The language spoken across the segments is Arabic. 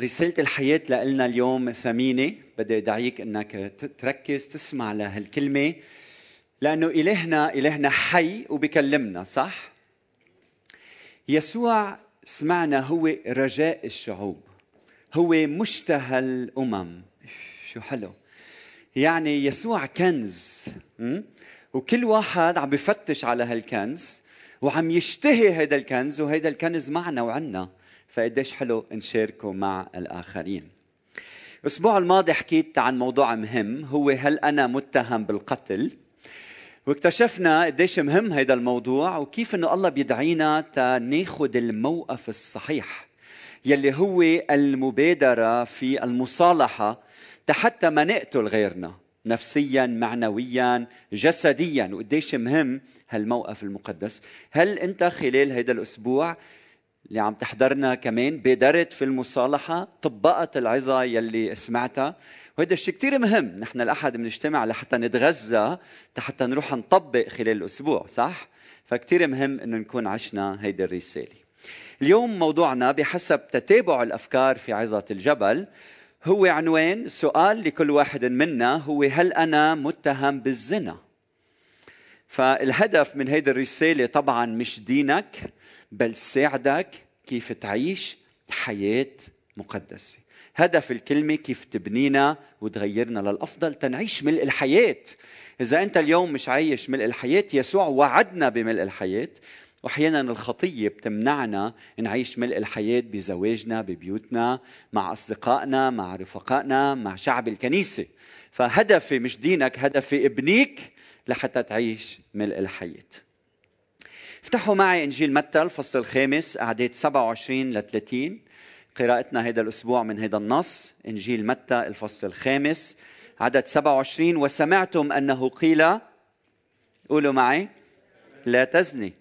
رسالة الحياة لنا اليوم ثمينة. بدي أدعيك أنك تركز تسمع لهالكلمة لأنه إلهنا إلهنا حي وبكلمنا صح؟ يسوع سمعنا هو رجاء الشعوب هو مشتهى الأمم. شو حلو. يعني يسوع كنز وكل واحد عم بفتش على هالكنز وعم يشتهي هذا الكنز وهذا الكنز معنا وعنا. فقديش حلو نشاركه مع الآخرين. الأسبوع الماضي حكيت عن موضوع مهم هو هل أنا متهم بالقتل؟ واكتشفنا قديش مهم هذا الموضوع وكيف إنه الله بيدعينا تناخذ الموقف الصحيح يلي هو المبادرة في المصالحة حتى ما نقتل غيرنا نفسيا معنويا جسديا. وقديش مهم هالموقف المقدس؟ هل أنت خلال هذا الأسبوع اللي عم تحضرنا كمان بادرت في المصالحة طبقت العظة يلي سمعتها وهذا الشيء كثير مهم نحن الأحد بنجتمع لحتى نتغذى حتى نروح نطبق خلال الأسبوع صح؟ فكتير مهم أنه نكون عشنا هيدي الرسالة اليوم موضوعنا بحسب تتابع الأفكار في عظة الجبل هو عنوان سؤال لكل واحد منا هو هل أنا متهم بالزنا؟ فالهدف من هيدي الرسالة طبعا مش دينك بل ساعدك كيف تعيش حياة مقدسة. هدف الكلمة كيف تبنينا وتغيرنا للأفضل تنعيش ملء الحياة. إذا أنت اليوم مش عايش ملء الحياة يسوع وعدنا بملء الحياة. وأحيانا الخطية بتمنعنا نعيش ملء الحياة بزواجنا ببيوتنا مع أصدقائنا مع رفقائنا مع شعب الكنيسة. فهدفي مش دينك هدفي ابنيك لحتى تعيش ملء الحياة. افتحوا معي إنجيل متى الفصل الخامس أعداد 27 ل 30 قراءتنا هذا الأسبوع من هذا النص إنجيل متى الفصل الخامس عدد 27 وسمعتم أنه قيل قولوا معي لا تزني.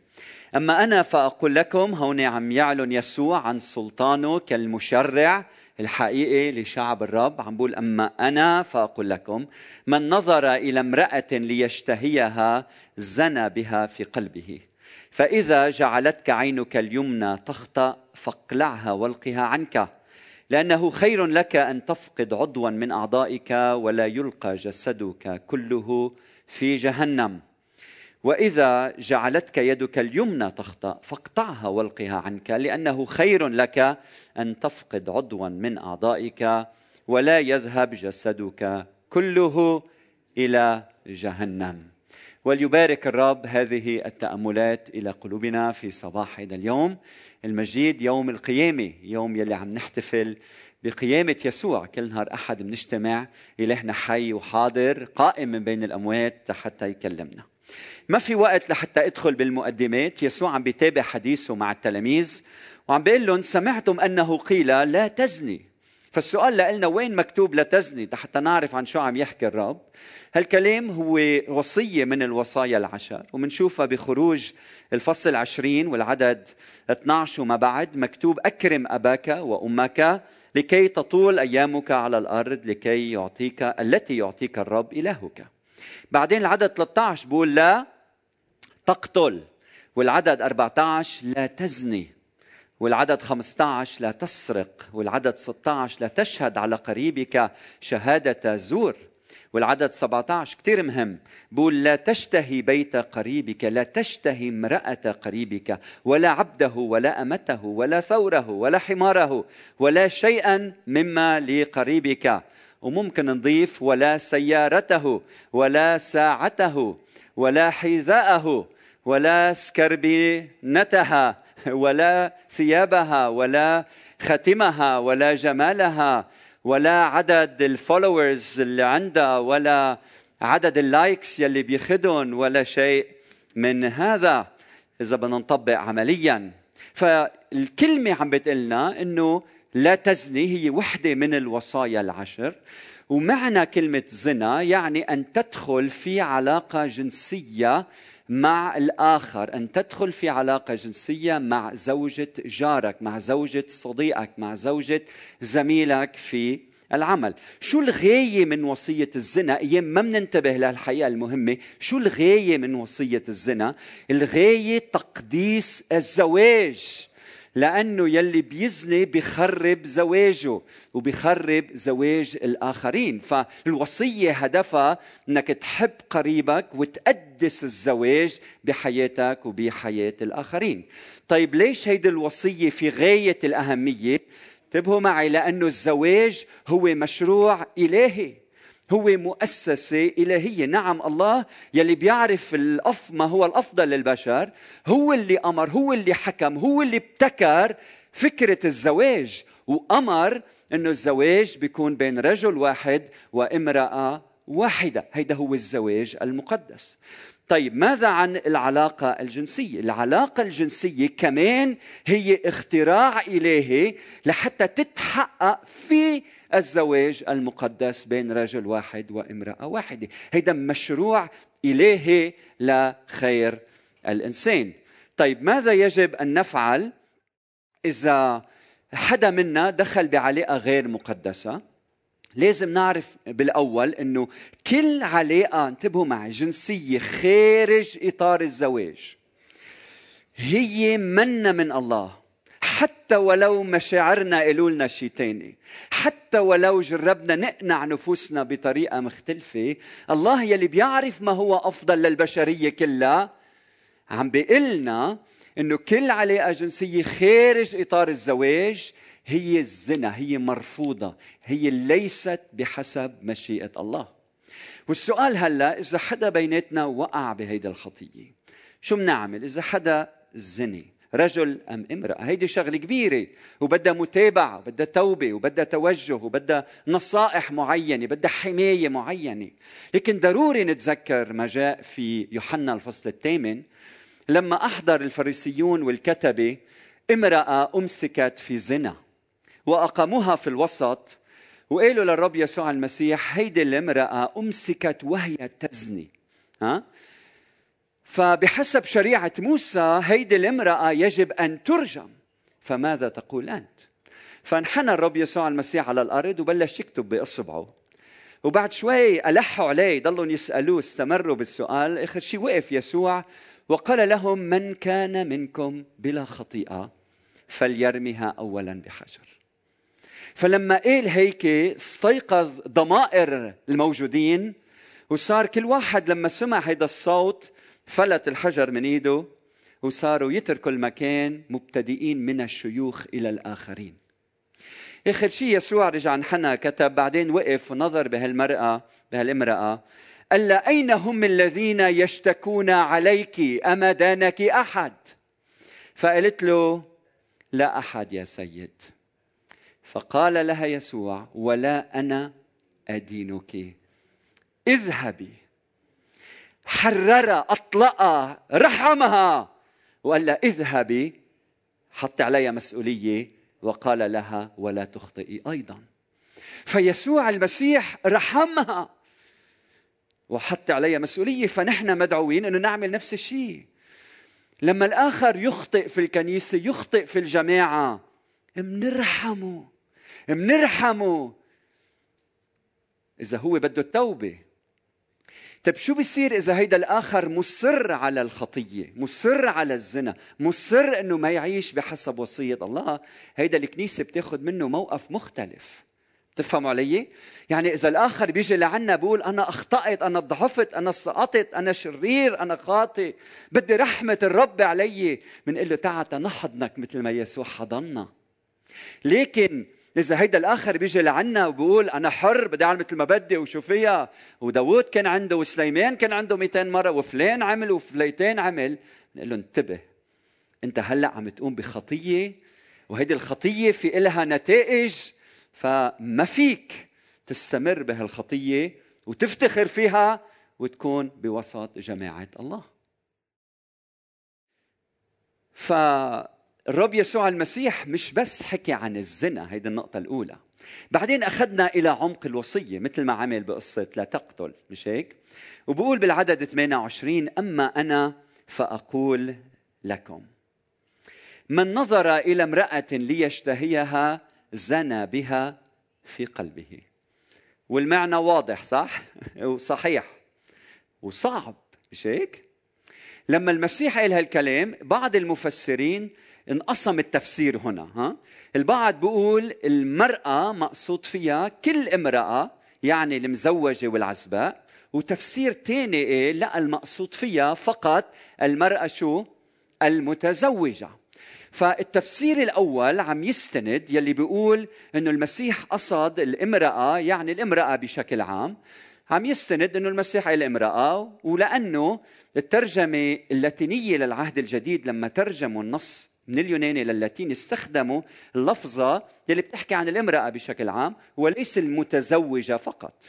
أما أنا فأقول لكم هون عم يعلن يسوع عن سلطانه كالمشرع الحقيقي لشعب الرب. عم بقول أما أنا فأقول لكم من نظر إلى امرأة ليشتهيها زنى بها في قلبه. فإذا جعلتك عينك اليمنى تخطأ فاقلعها والقها عنك لأنه خير لك أن تفقد عضوا من أعضائك ولا يلقى جسدك كله في جهنم. وإذا جعلتك يدك اليمنى تخطأ فاقطعها والقها عنك لأنه خير لك أن تفقد عضوا من أعضائك ولا يذهب جسدك كله إلى جهنم. وليبارك الرب هذه التأملات إلى قلوبنا في صباح هذا اليوم المجيد يوم القيامة يوم يلي عم نحتفل بقيامة يسوع. كل نهار أحد بنجتمع إلهنا حي وحاضر قائم من بين الأموات حتى يكلمنا. ما في وقت لحتى ادخل بالمقدمات. يسوع عم بيتابع حديثه مع التلاميذ وعم بيقول لهم سمعتم أنه قيل لا تزني. فالسؤال لنا وين مكتوب لا تزني حتى نعرف عن شو عم يحكي الرب؟ هالكلام هو وصية من الوصايا العشر ومنشوفها بخروج الفصل عشرين والعدد 12 وما بعد مكتوب أكرم أباك وأمك لكي تطول أيامك على الأرض لكي يعطيك التي يعطيك الرب إلهك. بعدين العدد 13 بقول لا تقتل والعدد 14 لا تزني. والعدد 15 لا تسرق والعدد 16 لا تشهد على قريبك شهادة زور. والعدد 17 كثير مهم. بقول لا تشتهي بيت قريبك لا تشتهي امرأة قريبك ولا عبده ولا أمته ولا ثوره ولا حماره ولا شيئا مما لقريبك. وممكن نضيف ولا سيارته ولا ساعته ولا حذاءه ولا سكربينتها. ولا ثيابها ولا ختمها ولا جمالها ولا عدد ال followers اللي عندها ولا عدد ال likes يلي بياخذهم ولا شيء من هذا إذا بدنا نطبق عمليا. فالكلمة عم بتقلنا إنه لا تزني هي وحدة من الوصايا العشر. ومعنى كلمة زنا يعني أن تدخل في علاقة جنسية مع الآخر أن تدخل في علاقة جنسية مع زوجة جارك مع زوجة صديقك مع زوجة زميلك في العمل. شو الغاية من وصية الزنا؟ أيام ما بننتبه للحقيقة المهمة شو الغاية من وصية الزنا؟ الغاية تقديس الزواج. لأنه يلي بيزني بخرب زواجه وبخرب زواج الآخرين. فالوصية هدفها أنك تحب قريبك وتقدس الزواج بحياتك وبحياة الآخرين. طيب ليش هيدي الوصية في غاية الأهمية؟ انتبهوا معي لأنه الزواج هو مشروع إلهي. هو مؤسسة إلهية. نعم الله يلي بيعرف الأف ما هو الأفضل للبشر هو اللي أمر هو اللي حكم هو اللي ابتكر فكرة الزواج. وأمر أنه الزواج بيكون بين رجل واحد وامرأة واحدة. هيدا هو الزواج المقدس. طيب ماذا عن العلاقة الجنسية؟ العلاقة الجنسية كمان هي اختراع إلهي لحتى تتحقق في الزواج المقدس بين رجل واحد وامرأة واحدة. هيدا مشروع إلهي لخير الإنسان. طيب ماذا يجب أن نفعل إذا حدا منا دخل بعلاقة غير مقدسة؟ لازم نعرف بالأول إنه كل علاقة انتبهوا معي جنسية خارج إطار الزواج هي منا من الله. حتى ولو مشاعرنا قالوا لنا شيء تاني حتى ولو جربنا نقنع نفوسنا بطريقة مختلفة الله يلي بيعرف ما هو أفضل للبشرية كلها عم بيقلنا إنه كل علاقة جنسية خارج إطار الزواج هي الزنا هي مرفوضة هي ليست بحسب مشيئة الله. والسؤال هلا إذا حدا بيناتنا وقع بهيدي الخطية شو بنعمل إذا حدا زني رجل أم امرأة. هيدي شغلة كبيرة. وبدها متابعة وبدها توبة وبدها توجه وبدها نصائح معينة بدها حماية معينة. لكن ضروري نتذكر ما جاء في يوحنا الفصل الثامن لما أحضر الفريسيون والكتبة امرأة أمسكت في زنا وأقاموها في الوسط وقالوا للرب يسوع المسيح هيدي الامرأة أمسكت وهي تزني. ها؟ فبحسب شريعة موسى هيدي الامرأة يجب أن ترجم. فماذا تقول أنت؟ فانحنى الرب يسوع المسيح على الأرض وبلش يكتب بإصبعه. وبعد شوي ألحوا عليه ضلوا يسألوه استمروا بالسؤال. آخر شيء وقف يسوع وقال لهم من كان منكم بلا خطيئة فليرمها أولا بحجر. فلما قال هيك استيقظ ضمائر الموجودين وصار كل واحد لما سمع هذا الصوت فلت الحجر من إيده وصاروا يتركوا المكان مبتدئين من الشيوخ إلى الآخرين. آخر شيء يسوع رجع انحنى كتب بعدين وقف ونظر بهالمرأة بهالامرأة قال لها أين هم الذين يشتكون عليك اما دانك أحد؟ فقالت له لا أحد يا سيد. فقال لها يسوع ولا أنا أدينك اذهبي. حررها اطلقها رحمها وقال لها اذهبي. حط عليها مسؤولية. وقال لها ولا تخطئي أيضا. فيسوع المسيح رحمها. وحط عليها مسؤولية. فنحن مدعوين إنه نعمل نفس الشيء. لما الآخر يخطئ في الكنيسة يخطئ في الجماعة منرحمه. منرحمه. إذا هو بده التوبة طيب شو بيصير إذا هيدا الآخر مصر على الخطية مصر على الزنا مصر إنه ما يعيش بحسب وصية الله؟ هيدا الكنيسة بتاخذ منه موقف مختلف. تفهموا علي؟ يعني إذا الآخر بيجي لعنا بقول أنا أخطأت أنا ضعفت أنا سقطت أنا شرير أنا خاطئ بدي رحمة الرب علي بنقول له تعال نحضنك مثل ما يسوع حضننا. لكن إذا هيدا الآخر بيجي لعنا وبقول أنا حر بدي أعمل مثل ما بدي وشو فيها وداوود كان عنده وسليمان كان عنده 200 مرة وفلان عمل وفليتين عمل. نقول له انتبه أنت هلأ عم تقوم بخطية وهيدي الخطية في إلها نتائج. فما فيك تستمر بهالخطية وتفتخر فيها وتكون بوسط جماعة الله. ف الرب يسوع المسيح مش بس حكي عن الزنا هيدي النقطة الأولى. بعدين أخذنا إلى عمق الوصية مثل ما عمل بقصة لا تقتل مش هيك؟ وبقول بالعدد 28 أما أنا فأقول لكم. من نظر إلى امرأة ليشتهيها زنى بها في قلبه. والمعنى واضح صح؟ وصحيح. وصعب مش هيك؟ لما المسيح قال هالكلام بعض المفسرين انقسم التفسير هنا ها؟ البعض بيقول المرأة مقصود فيها كل امرأة يعني المزوجة والعزباء وتفسير ثاني إيه؟ لا المقصود فيها فقط المرأة شو؟ المتزوجة. فالتفسير الأول عم يستند يلي بيقول إنه المسيح قصد الامرأة يعني الامرأة بشكل عام. عم يستند إنه المسيح الامراه ولأنه الترجمة اللاتينية للعهد الجديد لما ترجموا النص من اليوناني للاتيني استخدموا اللفظه يلي بتحكي عن الامرأة بشكل عام وليس المتزوجة فقط.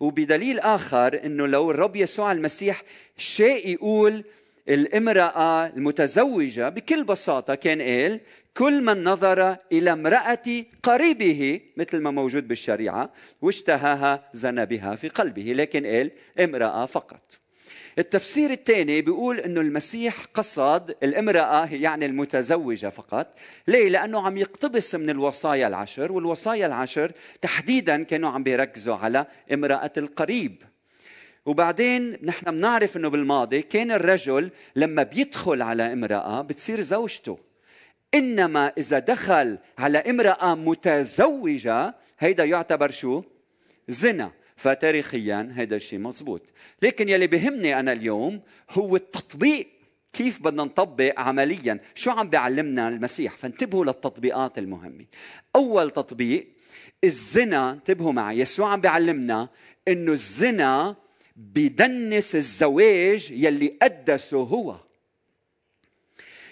وبدليل آخر إنه لو الرب يسوع المسيح شيء يقول الامرأة المتزوجة بكل بساطة كان قال كل من نظر إلى امرأة قريبه مثل ما موجود بالشريعة واشتهاها زنى بها في قلبه. لكن قال امرأة فقط. التفسير الثاني بيقول إنه المسيح قصد الامرأة يعني المتزوجة فقط، ليه؟ لأنه عم يقتبس من الوصايا العشر، والوصايا العشر تحديدا كانوا عم بيركزوا على امرأة القريب. وبعدين نحن بنعرف إنه بالماضي كان الرجل لما بيدخل على امرأة بتصير زوجته إنما إذا دخل على امرأة متزوجة هيدا يعتبر شو زنا فتاريخيا هذا الشيء مزبوط لكن يلي بهمني أنا اليوم هو التطبيق كيف بدنا نطبق عمليا؟ شو عم بيعلمنا المسيح؟ فانتبهوا للتطبيقات المهمة. أول تطبيق الزنا انتبهوا معي يسوع عم بيعلمنا إنه الزنا بدنس الزواج يلي قدسه هو.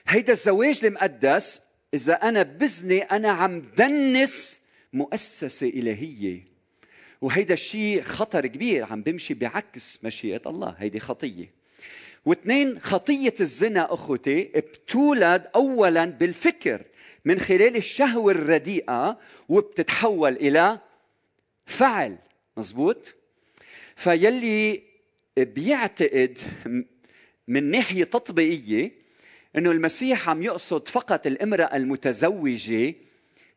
هيدا الزواج المقدس إذا أنا بزني أنا عم دنس مؤسسة إلهية. وهيدا الشيء خطر كبير عم بمشي بعكس مشيئة الله. هيدي خطية. واثنين خطية الزنا أخوتي بتولد أولا بالفكر. من خلال الشهوة الرديئة وبتتحول إلى فعل. مزبوط؟ فيلي بيعتقد من ناحية تطبيقية إنه المسيح عم يقصد فقط الامرأة المتزوجة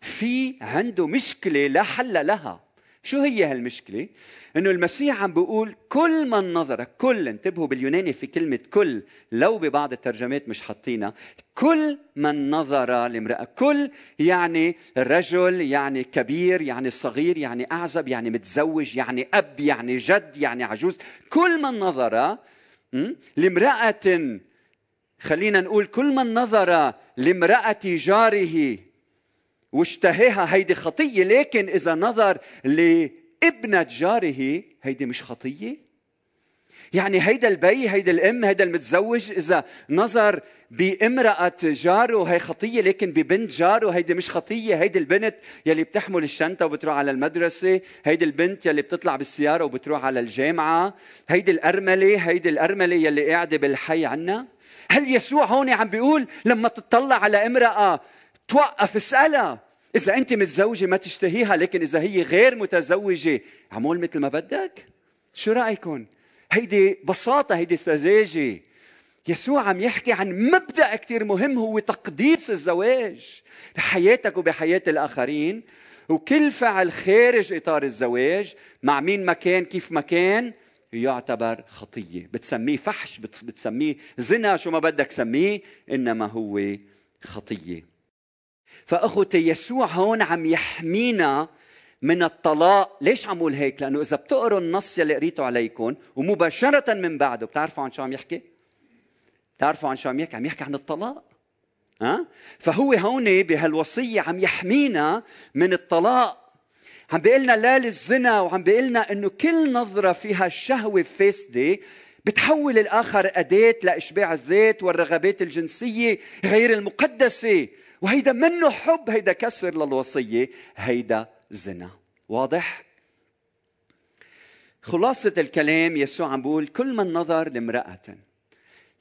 في عنده مشكلة لا حل لها. شو هي هالمشكلة؟ إنه المسيح عم بيقول كل من نظر كل انتبهوا باليوناني في كلمة كل لو ببعض الترجمات مش حاطينها كل من نظر لامرأة كل يعني رجل يعني كبير يعني صغير يعني أعزب يعني متزوج يعني أب يعني جد يعني عجوز كل من نظر لامرأة خلينا نقول كل من نظر لامرأة جاره واشتهاها هيدي خطية لكن إذا نظر لابنة جاره هيدي مش خطية؟ يعني هيدا البي هيدا الأم هيدا المتزوج إذا نظر بامرأة جاره هي خطية لكن ببنت جاره هيدي مش خطية؟ هيدي البنت يلي بتحمل الشنطة وبتروح على المدرسة هيدي البنت يلي بتطلع بالسيارة وبتروح على الجامعة هيدي الأرملة هيدي الأرملة يلي قاعدة بالحي عنا؟ هل يسوع هون عم بيقول لما تطلع على امرأة توقف اسالها إذا أنت متزوجة ما تشتهيها لكن إذا هي غير متزوجة عمول مثل ما بدك؟ شو رايكم هيدي بساطة هيدي سذاجه يسوع عم يحكي عن مبدأ كثير مهم هو تقديس الزواج بحياتك وبحياة الآخرين. وكل فعل خارج إطار الزواج مع مين ما كان كيف ما كان يعتبر خطية. بتسميه فحش بتسميه زنا شو ما بدك سميه إنما هو خطية. فأخوتي يسوع هون عم يحمينا من الطلاق. ليش عم أقول هيك؟ لأنه إذا بتقروا النص يلي قريته عليكم ومباشرة من بعده بتعرفوا عن شو عم يحكي؟ بتعرفوا عن شو عم يحكي؟ عم يحكي عن الطلاق. ها؟ فهو هون بهالوصية عم يحمينا من الطلاق. عم بيقول لنا لا للزنا وعم بيقول لنا إنه كل نظرة فيها الشهوة فاسده بتحول الآخر أداة لإشباع الذات والرغبات الجنسية غير المقدسة. وهيدا منه حب هيدا كسر للوصية هيدا زنا واضح؟ خلاصة الكلام يسوع عم بيقول كل من نظر لامرأة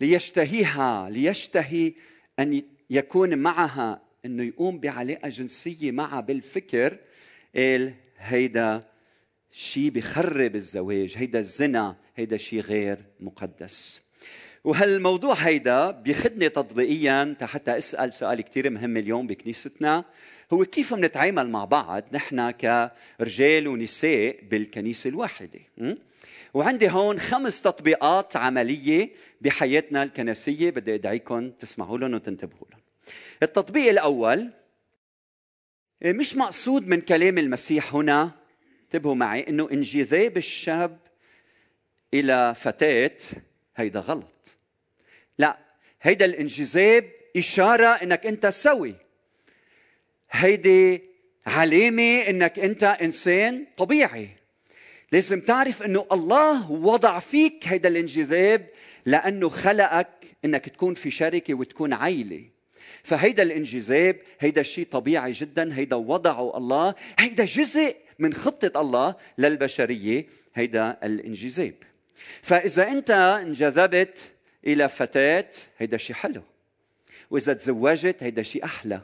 ليشتهيها ليشتهي أن يكون معها أنه يقوم بعلاقة جنسية معها بالفكر قال هيدا شيء بخرب الزواج هيدا الزنا هيدا شيء غير مقدس وهالموضوع هيدا بيخدني تطبيقيا حتى أسأل سؤال كثير مهم اليوم بكنيستنا. هو كيف بنتعامل مع بعض نحن كرجال ونساء بالكنيسة الواحدة؟ وعندي هون خمس تطبيقات عملية بحياتنا الكنسية. بدي ادعيكم تسمعوا لهم وتنتبهوا لهم التطبيق الأول مش مقصود من كلام المسيح هنا. انتبهوا معي إنه انجذاب الشاب إلى فتاة هيدا غلط. هيدا الانجذاب إشارة إنك أنت سوي. هيدي علامة إنك أنت إنسان طبيعي. لازم تعرف إنه الله وضع فيك هيدا الانجذاب لأنه خلقك إنك تكون في شركة وتكون عيلة. فهيدا الانجذاب هيدا الشيء طبيعي جدا هيدا وضعه الله هيدا جزء من خطة الله للبشرية هيدا الانجذاب. فإذا أنت انجذبت إلى فتاة هيدا شيء حلو. وإذا تزوجت هيدا شيء أحلى.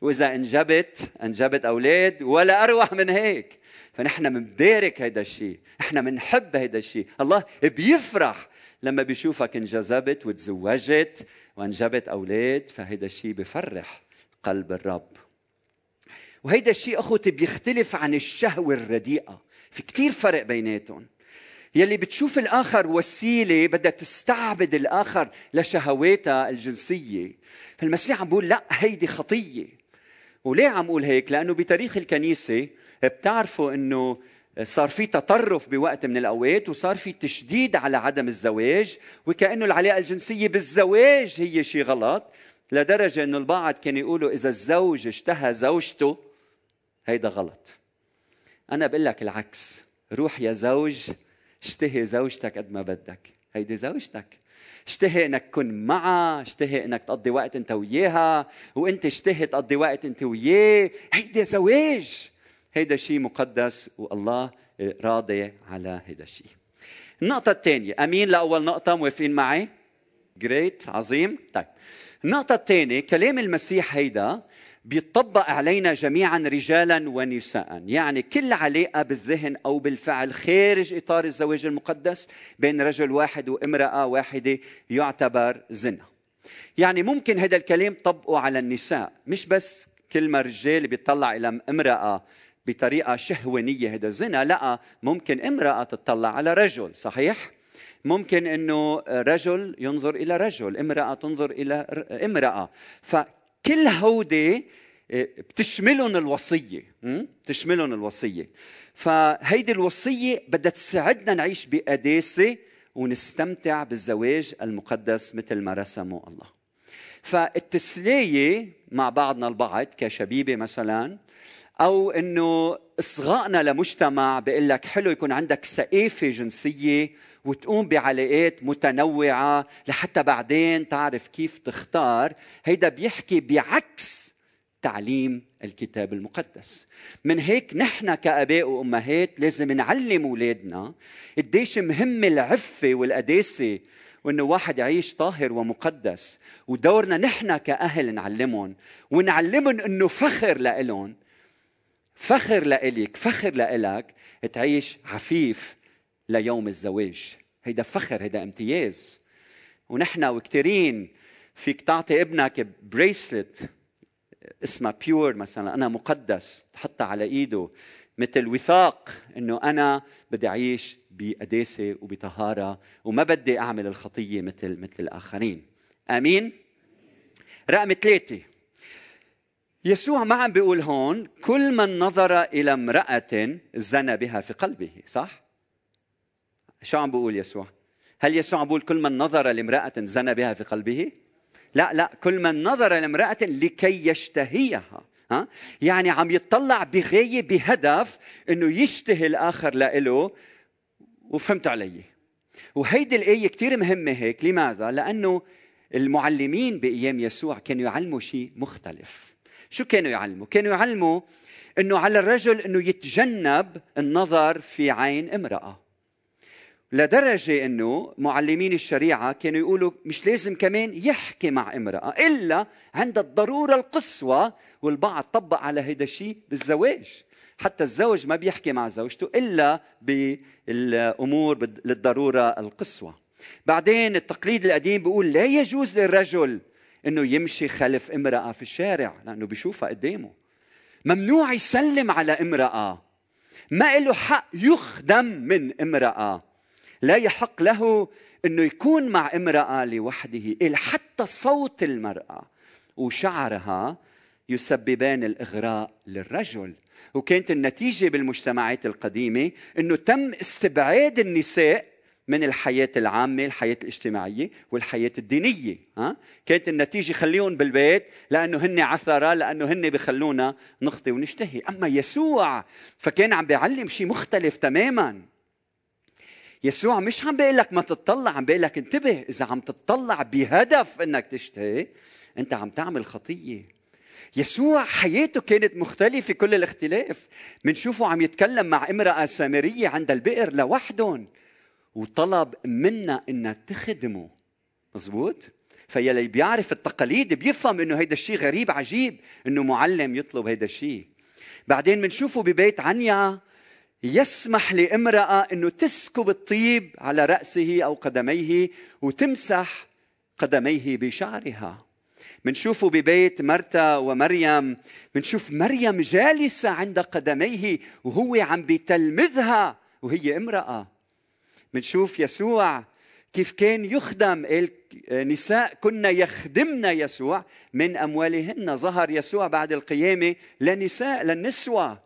وإذا انجبت انجبت أولاد ولا أروح من هيك. فنحن بنبارك هيدا الشيء إحنا بنحب هيدا الشيء الله بيفرح لما بيشوفك انجذبت وتزوجت وانجبت أولاد فهيدا الشيء بفرح قلب الرب. وهيدا الشيء أخوتي بيختلف عن الشهوة الرديئة. في كتير فرق بيناتهم. يلي بتشوف الآخر وسيلة بدها تستعبد الآخر لشهواتها الجنسية. فالمسيح عم بيقول لا هيدي خطية. وليه عم أقول هيك؟ لأنه بتاريخ الكنيسة بتعرفوا إنه صار في تطرف بوقت من الأوقات وصار في تشديد على عدم الزواج وكأنه العلاقة الجنسية بالزواج هي شيء غلط لدرجة إنه البعض كان يقولوا إذا الزوج اشتهى زوجته هيدا غلط. أنا بقول لك العكس روح يا زوج اشتهي زوجتك قد ما بدك. هيدي زوجتك. اشتهي إنك تكون معها اشتهي إنك تقضي وقت أنت وياها وأنت اشتهي تقضي وقت أنت وياه. هيدي زواج. هيدا شيء مقدس والله راضي على هيدا الشيء النقطة الثانية. أمين لأول نقطة موافقين معي؟ جريت عظيم. طيب. النقطة الثانية كلام المسيح هيدا بيطبق علينا جميعا رجالا ونساء. يعني كل علاقة بالذهن أو بالفعل خارج إطار الزواج المقدس بين رجل واحد وامرأة واحدة يعتبر زنا. يعني ممكن هذا الكلام طبقه على النساء مش بس كل ما رجال بيطلع إلى امرأة بطريقة شهوانية هذا زنا لا ممكن امرأة تطلع على رجل صحيح؟ ممكن إنه رجل ينظر إلى رجل امرأة تنظر إلى امرأة. كل هودي آه، بتشملهم الوصية بتشملهم الوصية. فهيدي الوصية بدها تساعدنا نعيش بقداسة ونستمتع بالزواج المقدس مثل ما رسمه الله. فالتسلية مع بعضنا البعض كشبيبة مثلا أو أنه إصغائنا لمجتمع بيقول لك حلو يكون عندك سقافة جنسية وتقوم بعلاقات متنوعة لحتى بعدين تعرف كيف تختار. هيدا بيحكي بعكس تعليم الكتاب المقدس. من هيك نحن كأباء وأمهات لازم نعلم أولادنا قديش مهم العفة والقداسة وإنه واحد يعيش طاهر ومقدس. ودورنا نحن كأهل نعلمهم ونعلمهم إنه فخر لإلهم فخر لإلك فخر لإلك تعيش عفيف ليوم الزواج. هيدا فخر هيدا امتياز. ونحن وكثيرين فيك تعطي ابنك بريسلت اسمها بيور مثلا أنا مقدس تحطها على إيده مثل وثاق إنه أنا بدي أعيش بقداسة وبطهارة وما بدي أعمل الخطية مثل مثل الآخرين. آمين؟ رقم ثلاثة. يسوع ما عم بيقول هون كل من نظر إلى امرأة زنى بها في قلبه. صح؟ شو عم بيقول يسوع؟ هل يسوع عم بيقول كل من نظر لامرأة زنى بها في قلبه؟ لا لا كل من نظر لامرأة لكي يشتهيها ها؟ يعني عم يتطلع بغايه بهدف إنه يشتهي الآخر لإله وفهمت علي. وهيدي الآية كثير مهمة هيك. لماذا؟ لأنه المعلمين بأيام يسوع كانوا يعلموا شيء مختلف. شو كانوا يعلموا؟ كانوا يعلموا إنه على الرجل إنه يتجنب النظر في عين امرأة. لدرجة أنه معلمين الشريعة كانوا يقولوا مش لازم كمان يحكي مع امرأة إلا عند الضرورة القصوى والبعض طبق على هذا الشيء بالزواج. حتى الزوج ما بيحكي مع زوجته إلا بالأمور للضرورة القصوى. بعدين التقليد القديم بيقول لا يجوز للرجل إنه يمشي خلف امرأة في الشارع لأنه بيشوفها قدامه. ممنوع يسلم على امرأة. ما له حق يخدم من امرأة. لا يحق له إنه يكون مع امرأة لوحده. حتى صوت المرأة وشعرها يسببان الإغراء للرجل. وكانت النتيجة بالمجتمعات القديمة إنه تم استبعاد النساء من الحياة العامة الحياة الاجتماعية والحياة الدينية ها؟ كانت النتيجة خليهم بالبيت لأنه هن عثرة لأنه هن بخلونا نخطي ونشتهي. أما يسوع فكان عم بيعلم شيء مختلف تماما. يسوع مش عم بيقول لك ما تتطلع عم بيقول لك انتبه إذا عم تتطلع بهدف إنك تشتهي أنت عم تعمل خطية. يسوع حياته كانت مختلفة كل الاختلاف. منشوفه عم يتكلم مع امرأة سامرية عند البئر لوحدهم. وطلب منا انها تخدمه مزبوط فيلي بيعرف التقاليد بيفهم إنه هيدا الشيء غريب عجيب إنه معلم يطلب هيدا الشيء بعدين بنشوفه ببيت عنيا يسمح لامرأة إنه تسكب الطيب على رأسه أو قدميه وتمسح قدميه بشعرها. منشوفه ببيت مرتا ومريم منشوف مريم جالسة عند قدميه وهو عم بيتلمذها وهي امرأة. منشوف يسوع كيف كان يخدم النساء. كنا يخدمن يسوع من أموالهن. ظهر يسوع بعد القيامة لنساء للنسوة.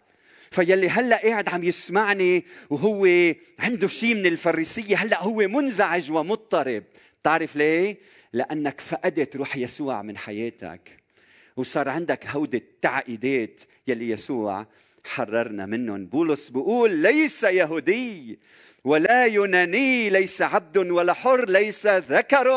فيلي هلأ قاعد عم يسمعني وهو عنده شيء من الفريسية. هلأ هو منزعج ومضطرب. تعرف ليه؟ لأنك فقدت روح يسوع من حياتك. وصار عندك هودة التعقيدات يلي يسوع حررنا منهم. بولس بيقول ليس يهودي. ولا يوناني ليس عبد ولا حر ليس ذكر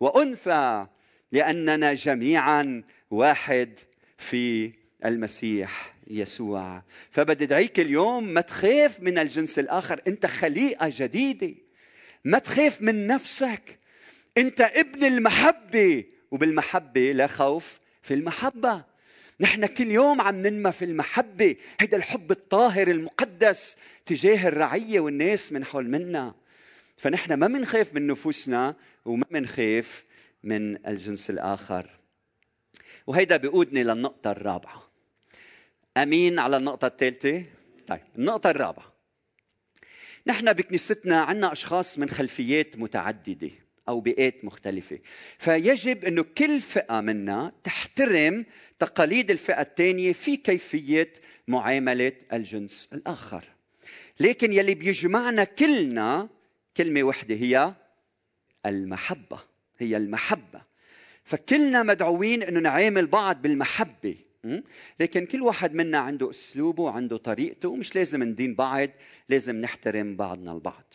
وأنثى لأننا جميعا واحد في المسيح يسوع. فبدي ادعيك اليوم ما تخاف من الجنس الآخر. أنت خليقة جديدة. ما تخاف من نفسك. أنت ابن المحبة. وبالمحبة لا خوف في المحبة. نحن كل يوم عم ننمى في المحبة هيدا الحب الطاهر المقدس تجاه الرعية والناس من حول منا. فنحن ما منخاف من نفوسنا وما منخاف من الجنس الآخر. وهيدا بيقودني للنقطة الرابعة. أمين على النقطة الثالثة؟ طيب النقطة الرابعة. نحن بكنيستنا عنا أشخاص من خلفيات متعددة. أو بيئات مختلفة. فيجب إنه كل فئة منا تحترم تقاليد الفئة الثانية في كيفية معاملة الجنس الآخر. لكن يلي بيجمعنا كلنا كلمة وحدة هي المحبة هي المحبة. فكلنا مدعوين إنه نعامل بعض بالمحبة لكن كل واحد منا عنده أسلوبه وعنده طريقته ومش لازم ندين بعض لازم نحترم بعضنا البعض.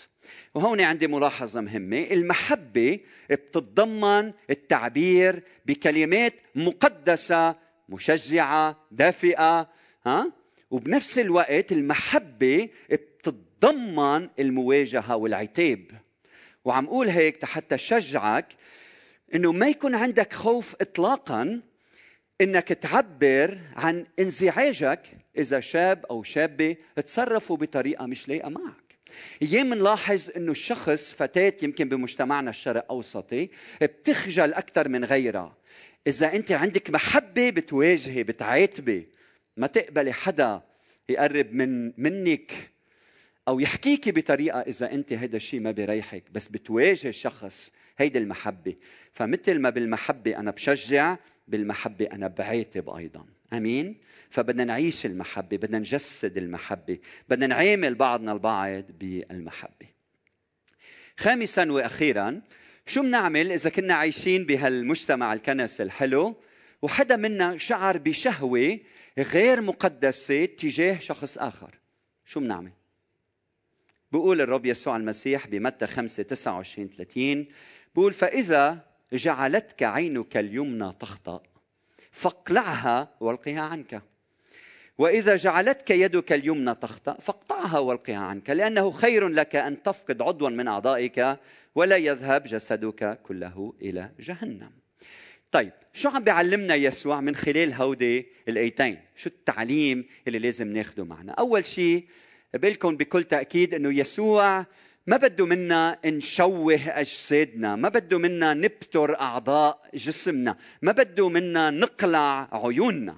وهون عندي ملاحظة مهمة. المحبة بتتضمن التعبير بكلمات مقدسة مشجعة دافئة ها؟ وبنفس الوقت المحبة بتتضمن المواجهة والعتاب. وعم أقول هيك حتى شجعك إنه ما يكون عندك خوف اطلاقا إنك تعبر عن انزعاجك إذا شاب أو شابة تصرفوا بطريقة مش لايقة معك. أيام بنلاحظ إنه الشخص فتاة يمكن بمجتمعنا الشرق أوسطي بتخجل أكثر من غيرها. إذا أنت عندك محبة بتواجهي بتعاتبي ما تقبلي حدا يقرب من منك أو يحكيكي بطريقة إذا أنت هذا الشيء ما بيريحك بس بتواجه الشخص هيدي المحبة. فمثل ما بالمحبة أنا بشجع بالمحبة أنا بعاتب أيضا. آمين. فبدنا نعيش المحبة بدنا نجسد المحبة بدنا نعامل بعضنا البعض بالمحبة. خامسا وأخيرا شو بنعمل إذا كنا عايشين بهالمجتمع الكنسي الحلو وحدا منا شعر بشهوة غير مقدسة تجاه شخص آخر؟ شو بنعمل؟ بقول الرب يسوع المسيح بمتى 5 29 30 بقول فإذا جعلتك عينك اليمنى تخطأ. فاقلعها والقها عنك. وإذا جعلتك يدك اليمنى تخطا فاقطعها والقها عنك لأنه خير لك أن تفقد عضوا من أعضائك ولا يذهب جسدك كله إلى جهنم. طيب شو عم بيعلمنا يسوع من خلال هودي الأيتين؟ شو التعليم اللي لازم ناخده معنا؟ أول شيء بقول بكل تأكيد إنه يسوع ما بده منا نشوه أجسادنا ما بده منا نبتر أعضاء جسمنا ما بده منا نقلع عيوننا.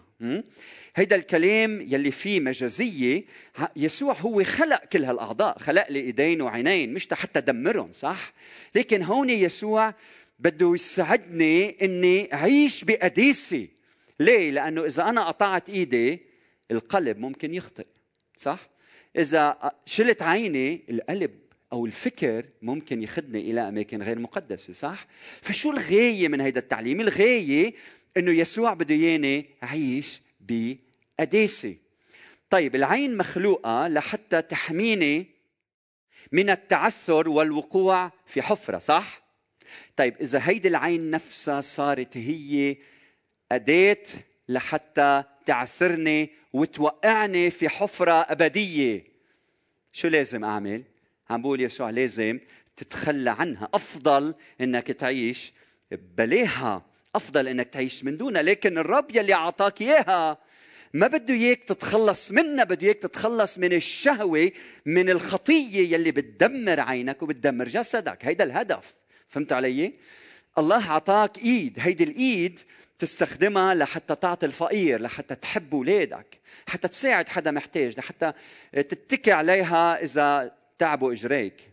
هيدا الكلام يلي فيه مجازية يسوع هو خلق كل هالأعضاء خلق لي إيدين وعينين مش حتى دمرهم صح؟ لكن هون يسوع بده يساعدني إني أعيش بقديسه ليه؟ لأنه إذا أنا قطعت إيدي القلب ممكن يخطئ صح؟ إذا شلت عيني القلب أو الفكر ممكن يخدني إلى أماكن غير مقدسة صح؟ فشو الغاية من هذا التعليم؟ الغاية إنه يسوع بده إياني اعيش بقداسة. طيب العين مخلوقة لحتى تحميني من التعثر والوقوع في حفرة صح؟ طيب إذا هيدي العين نفسها صارت هي أداة لحتى تعثرني وتوقعني في حفرة أبدية شو لازم أعمل؟ عم بقول يسوع لازم تتخلى عنها. أفضل إنك تعيش بلاها أفضل إنك تعيش من دونها. لكن الرب يلي أعطاك إياها ما بده إياك تتخلص منها. بده إياك تتخلص من الشهوة من الخطية يلي بتدمر عينك وبتدمر جسدك. هيدا الهدف. فهمت علي؟ الله أعطاك إيد. هيدي الإيد تستخدمها لحتى تعطي الفقير لحتى تحب اولادك حتى تساعد حدا محتاج لحتى تتكي عليها إذا تعبوا إجريك.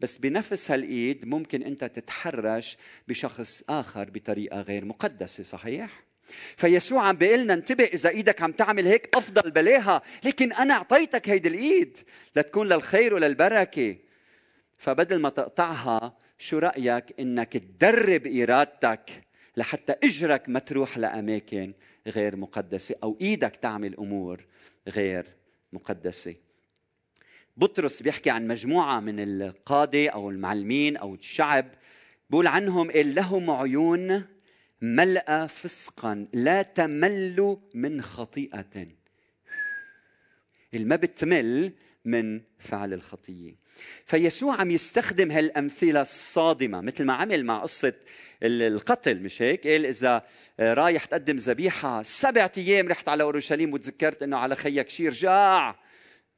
بس بنفس هالإيد ممكن أنت تتحرش بشخص آخر بطريقة غير مقدسة صحيح؟ فيسوع عم بيقول لنا انتبه إذا إيدك عم تعمل هيك أفضل بلاها. لكن أنا أعطيتك هيدي الإيد لتكون للخير وللبركة. فبدل ما تقطعها شو رأيك إنك تدرب إرادتك لحتى إجرك ما تروح لأماكن غير مقدسة أو إيدك تعمل أمور غير مقدسة؟ بطرس بيحكي عن مجموعة من القادة أو المعلمين أو الشعب بقول عنهم قال لهم عيون ملأ فسقا لا تمل من خطيئة. ما بتمل من فعل الخطية. فيسوع عم يستخدم هالأمثلة الصادمة مثل ما عمل مع قصة القتل مش هيك؟ قال إذا رايح تقدم ذبيحة سبعة أيام رحت على أورشليم وتذكرت أنه على خيك شير جاع.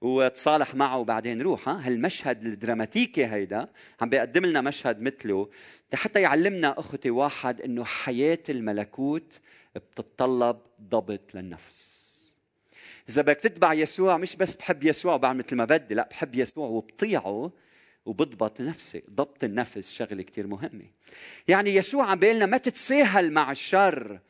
وتصالح معه وبعدين روح ها؟ هالمشهد الدراماتيكي هيدا عم بيقدم لنا مشهد مثله. حتى يعلمنا أخوتي واحد إنه حياة الملكوت بتتطلب ضبط للنفس. إذا بدك تتبع يسوع مش بس بحب يسوع وبعمل مثل ما بدي لا بحب يسوع وبطيعه وبضبط نفسي. ضبط النفس شغلة كثير مهمة. يعني يسوع عم بيقول لنا ما تتساهل مع الشر.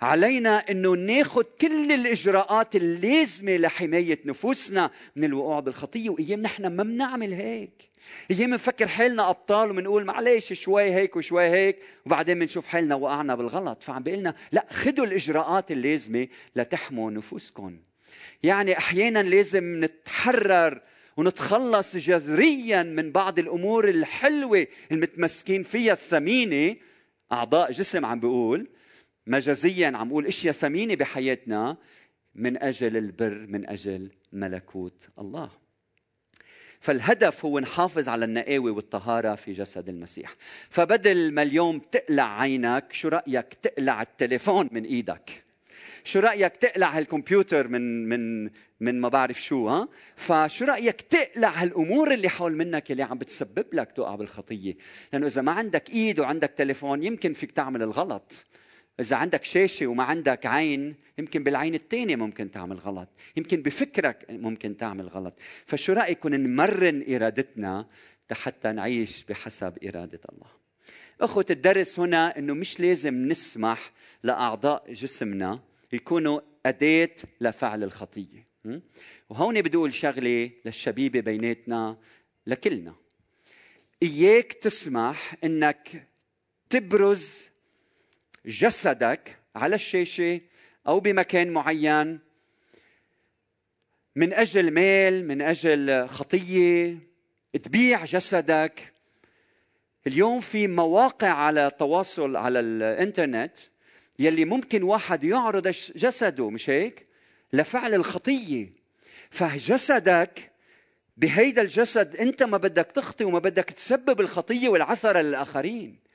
علينا إنه ناخذ كل الإجراءات اللازمة لحماية نفوسنا من الوقوع بالخطية. وأيام نحن ما بنعمل هيك. أيام بنفكر حالنا أبطال وبنقول معلش شوي هيك وشوي هيك وبعدين بنشوف حالنا وقعنا بالغلط. فعم بيقول لا خذوا الإجراءات اللازمة لتحموا نفوسكم. يعني أحيانا لازم نتحرر ونتخلص جذريا من بعض الأمور الحلوة المتمسكين فيها الثمينة. أعضاء جسم عم بيقول مجازيا عم أقول إشياء ثمينة بحياتنا من أجل البر من أجل ملكوت الله. فالهدف هو نحافظ على النقاوة والطهارة في جسد المسيح. فبدل ما اليوم تقلع عينك شو رأيك تقلع التليفون من إيدك؟ شو رأيك تقلع هالكمبيوتر من من من ما بعرف شو ها؟ فشو رأيك تقلع هالأمور اللي حول منك اللي عم بتسبب لك تقع بالخطية؟ لأنه إذا ما عندك إيد وعندك تليفون يمكن فيك تعمل الغلط. إذا عندك شاشة وما عندك عين يمكن بالعين الثانية ممكن تعمل غلط. يمكن بفكرك ممكن تعمل غلط. فشو رأيكم نمرن إرادتنا حتى نعيش بحسب إرادة الله؟ أخوة الدرس هنا أنه مش لازم نسمح لأعضاء جسمنا يكونوا أداة لفعل الخطية. وهون بدي أقول شغلة للشبيبة بيناتنا لكلنا. إياك تسمح أنك تبرز جسدك على الشاشة أو بمكان معين من أجل مال من أجل خطية تبيع جسدك. اليوم في مواقع على التواصل على الإنترنت يلي ممكن واحد يعرض جسده مش هيك؟ لفعل الخطية. فجسدك بهيدا الجسد أنت ما بدك تخطي وما بدك تسبب الخطية والعثره للآخرين.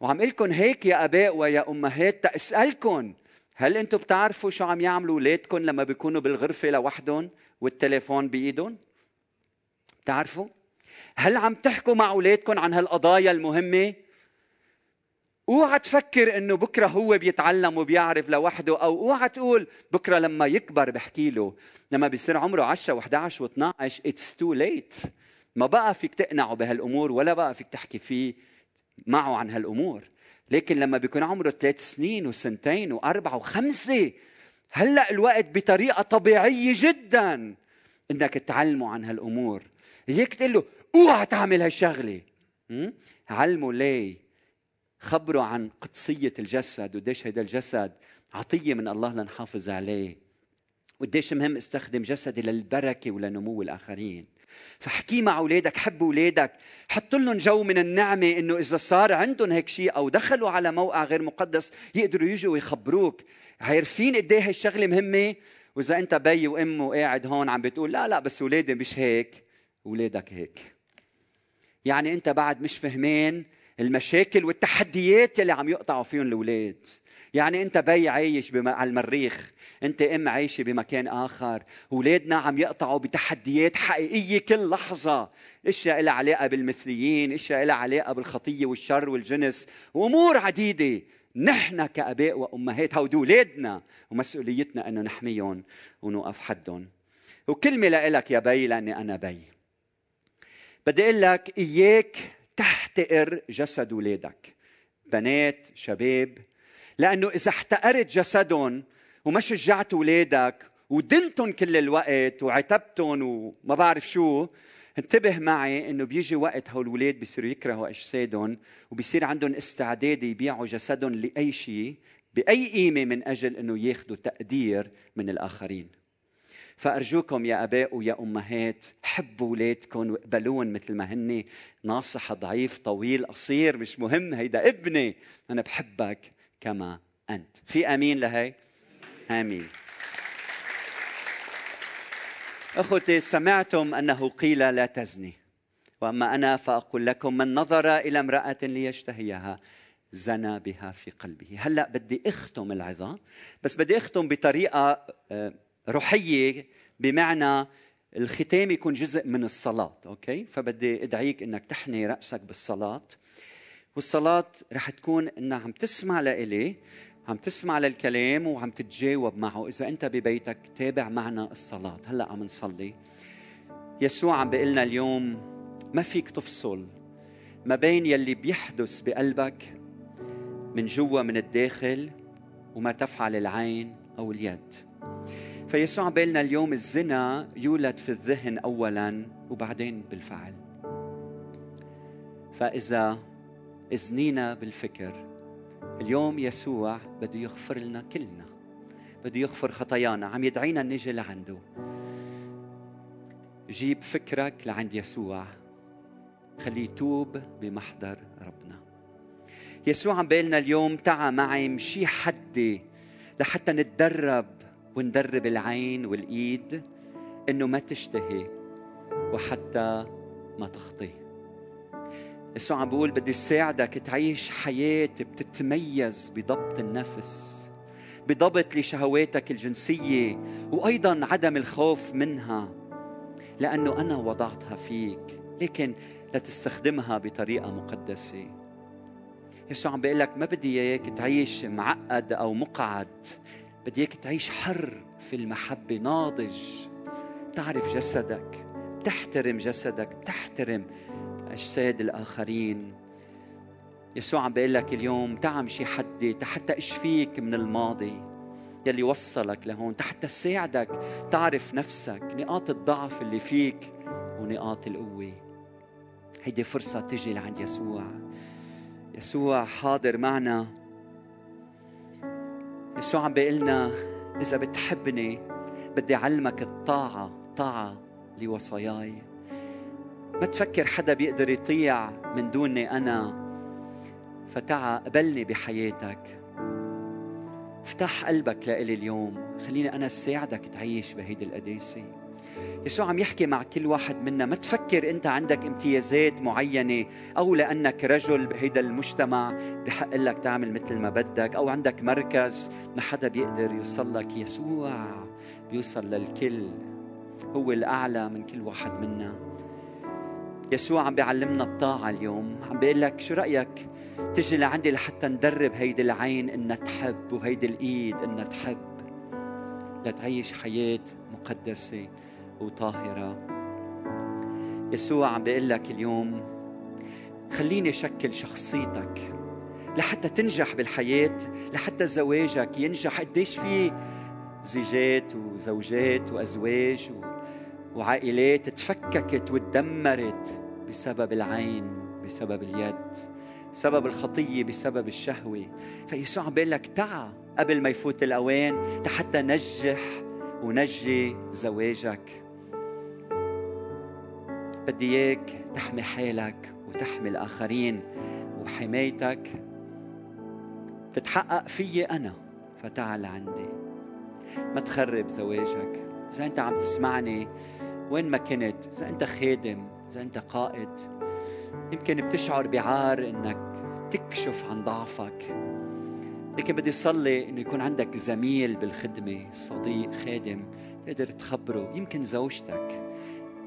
وعم لكم هيك يا أباء ويا أمهات تاسالكم هل أنتم بتعرفوا شو عم يعملوا اولادكم لما بيكونوا بالغرفة لوحدهم والتليفون بإيدهم؟ بتعرفوا؟ هل عم تحكوا مع اولادكم عن هالقضايا المهمة؟ اوعى تفكر إنه بكرة هو بيتعلم وبيعرف لوحده أو اوعى تقول بكرة لما يكبر بحكي له لما بيصير عمره 10 و11 و12 it's too late ما بقى فيك تقنعه بهالأمور ولا بقى فيك تحكي فيه. معه عن هالأمور. لكن لما بيكون عمره ثلاث سنين وسنتين وأربعة وخمسة هلأ الوقت بطريقة طبيعية جدا إنك تعلمه عن هالأمور. هيك تقول له أوعى تعمل هالشغلة. علمه ليه؟ خبره عن قدسية الجسد وقديش هيدا الجسد عطية من الله لنحافظ عليه. وقديش مهم استخدم جسدي للبركة ولنمو الآخرين. فاحكي مع أولادك حب أولادك. حط لهم جو من النعمة إنه إذا صار عندهم هيك شيء أو دخلوا على موقع غير مقدس يقدروا يجوا ويخبروك. عارفين قد إيه هالشغله مهمة؟ وإذا أنت بي وأم وقاعد هون عم بتقول لا لا بس أولادي مش هيك أولادك هيك. يعني أنت بعد مش فهمين المشاكل والتحديات يلي عم يقطعوا فيهم الأولاد. يعني أنت بي عايش على المريخ أنت أم عايشة بمكان آخر. أولادنا عم يقطعوا بتحديات حقيقية كل لحظة. إشياء لها علاقة بالمثليين إشياء لها علاقة بالخطية والشر والجنس. وأمور عديدة. نحن كآباء وأمهات هودي أولادنا ومسؤوليتنا إنه نحميهم ونوقف حدهم. وكلمة لك يا بي لأني أنا بي. بدي أقول لك إياك تحتقر جسد اولادك بنات شباب. لأنه إذا احتقرت جسدهم وما شجعت اولادك ودنتهم كل الوقت وعتبتهم وما بعرف شو انتبه معي إنه بيجي وقت هول الاولاد بيصيروا يكرهوا أجسادهم وبيصير عندهم استعداد يبيعوا جسدهم لأي شيء بأي قيمة من أجل إنه ياخذوا تقدير من الآخرين. فأرجوكم يا أباء ويا أمهات حبوا اولادكم واقبلون مثل ما هن ناصح ضعيف طويل قصير مش مهم هيدا ابني. أنا بحبك كما أنت. في آمين لهي؟ آمين. أخوتي سمعتم أنه قيل لا تزني. وأما أنا فأقول لكم من نظر إلى امرأة ليشتهيها زنى بها في قلبه. هلأ بدي أختم العظة بس بدي أختم بطريقة آه، روحيه بمعنى الختام يكون جزء من الصلاة أوكي؟ فبدي أدعيك إنك تحني رأسك بالصلاة. والصلاة رح تكون إنها عم تسمع لإلي عم تسمع للكلام وعم تتجاوب معه. إذا أنت ببيتك تابع معنا الصلاة هلأ عم نصلي. يسوع عم بيقول لنا اليوم ما فيك تفصل ما بين يلي بيحدث بقلبك من جوا من الداخل وما تفعل العين أو اليد. فيسوع عم لنا اليوم الزنا يولد في الذهن اولا وبعدين بالفعل. فإذا إذنينا بالفكر اليوم يسوع بده يغفر لنا كلنا بده يغفر خطايانا عم يدعينا نجي لعنده. جيب فكرك لعند يسوع خليه يتوب بمحضر ربنا. يسوع عم بيقول لنا اليوم تعا معي مشي حدي لحتى نتدرب وندرب العين والإيد إنه ما تشتهي وحتى ما تخطي. يسوع عم بيقول بدي ساعدك تعيش حياة بتتميز بضبط النفس بضبط لشهواتك الجنسية وأيضا عدم الخوف منها لأنه أنا وضعتها فيك لكن لتستخدمها بطريقة مقدسة. يسوع عم بيقول لك ما بدي إياك تعيش معقد أو مقعد بدي اياك تعيش حر في المحبة ناضج. تعرف جسدك تحترم جسدك تحترم أجساد الآخرين. يسوع عم بيقول لك اليوم تعا مشي حدي حتى اشفيك من الماضي يلي وصلك لهون حتى ساعدك تعرف نفسك نقاط الضعف اللي فيك ونقاط القوة. هيدي فرصة تجي لعند يسوع. يسوع حاضر معنا. يسوع عم بيقلنا إذا بتحبني بدي أعلمك الطاعة طاعة لوصاياي. ما تفكر حدا بيقدر يطيع من دوني أنا. فتعا قبلني بحياتك. افتح قلبك لإلي اليوم. خليني أنا ساعدك تعيش بهيدي القداسة. يسوع عم يحكي مع كل واحد منا ما تفكر أنت عندك امتيازات معينة أو لأنك رجل بهيدا المجتمع بحق لك تعمل مثل ما بدك أو عندك مركز ما حدا بيقدر يوصل لك يسوع بيوصل للكل هو الأعلى من كل واحد منا. يسوع عم بيعلمنا الطاعة اليوم عم بيقول لك شو رأيك تجي لعندي لحتى ندرب هيدي العين إنها تحب وهيدي الإيد إنها تحب لتعيش حياة مقدسة. وطاهرة. يسوع عم بيقول لك اليوم خليني شكل شخصيتك لحتى تنجح بالحياة لحتى زواجك ينجح. قديش في زيجات وزوجات وأزواج وعائلات تفككت وتدمرت بسبب العين بسبب اليد بسبب الخطية بسبب الشهوة. فيسوع بيقول لك تعا قبل ما يفوت الأوان حتى نجح ونجي زواجك. بدي إياك تحمي حالك وتحمي الآخرين وحمايتك. تتحقق فيي أنا فتعال عندي. ما تخرب زواجك. إذا أنت عم تسمعني وين ما كنت إذا أنت خادم إذا أنت قائد يمكن بتشعر بعار إنك تكشف عن ضعفك. لكن بدي صلي إنه يكون عندك زميل بالخدمة صديق خادم تقدر تخبره يمكن زوجتك.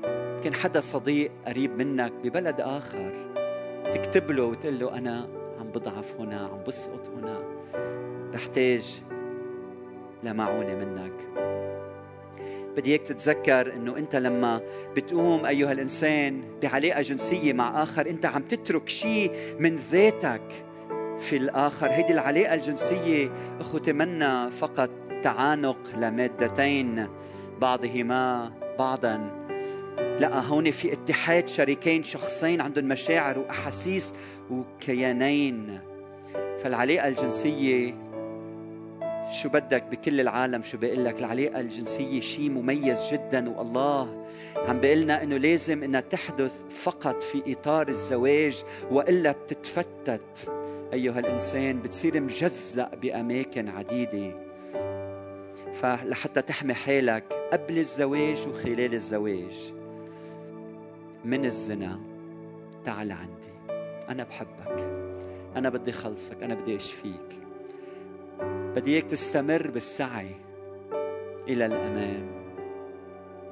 يمكن حدا صديق قريب منك ببلد آخر تكتب له وتقول له أنا عم بضعف هنا عم بسقط هنا بحتاج لمعونة منك. بدي إياك تتذكر إنه أنت لما بتقوم أيها الإنسان بعلاقة جنسية مع آخر أنت عم تترك شيء من ذاتك في الآخر. هيدي العلاقة الجنسية أخوتي منا فقط تعانق لمادتين بعضهما بعضا. لا هون في اتحاد شريكين شخصين عندهم مشاعر وأحاسيس وكيانين. فالعلاقة الجنسية شو بدك بكل العالم شو بيقول لك العلاقة الجنسية شيء مميز جدا والله عم بيقلنا إنه لازم إنها تحدث فقط في إطار الزواج وإلا بتتفتت. أيها الإنسان بتصير مجزأ بأماكن عديدة. فلحتى تحمي حالك قبل الزواج وخلال الزواج. من الزنا. تعال عندي. أنا بحبك. أنا بدي خلصك. أنا بدي اشفيك بدي اياك تستمر بالسعي إلى الأمام.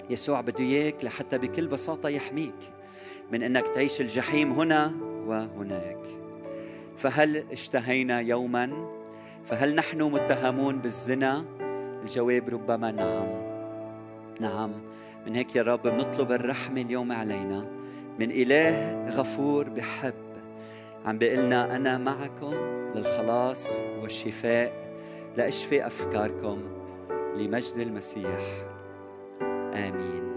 يسوع بده إياك لحتى بكل بساطة يحميك من إنك تعيش الجحيم هنا وهناك. فهل اشتهينا يوما؟ فهل نحن متهمون بالزنا؟ الجواب ربما نعم. نعم. من هيك يا رب بنطلب الرحمة اليوم علينا. من إله غفور بحب عم بيقلنا أنا معكم للخلاص والشفاء لأشفي أفكاركم لمجد المسيح. آمين.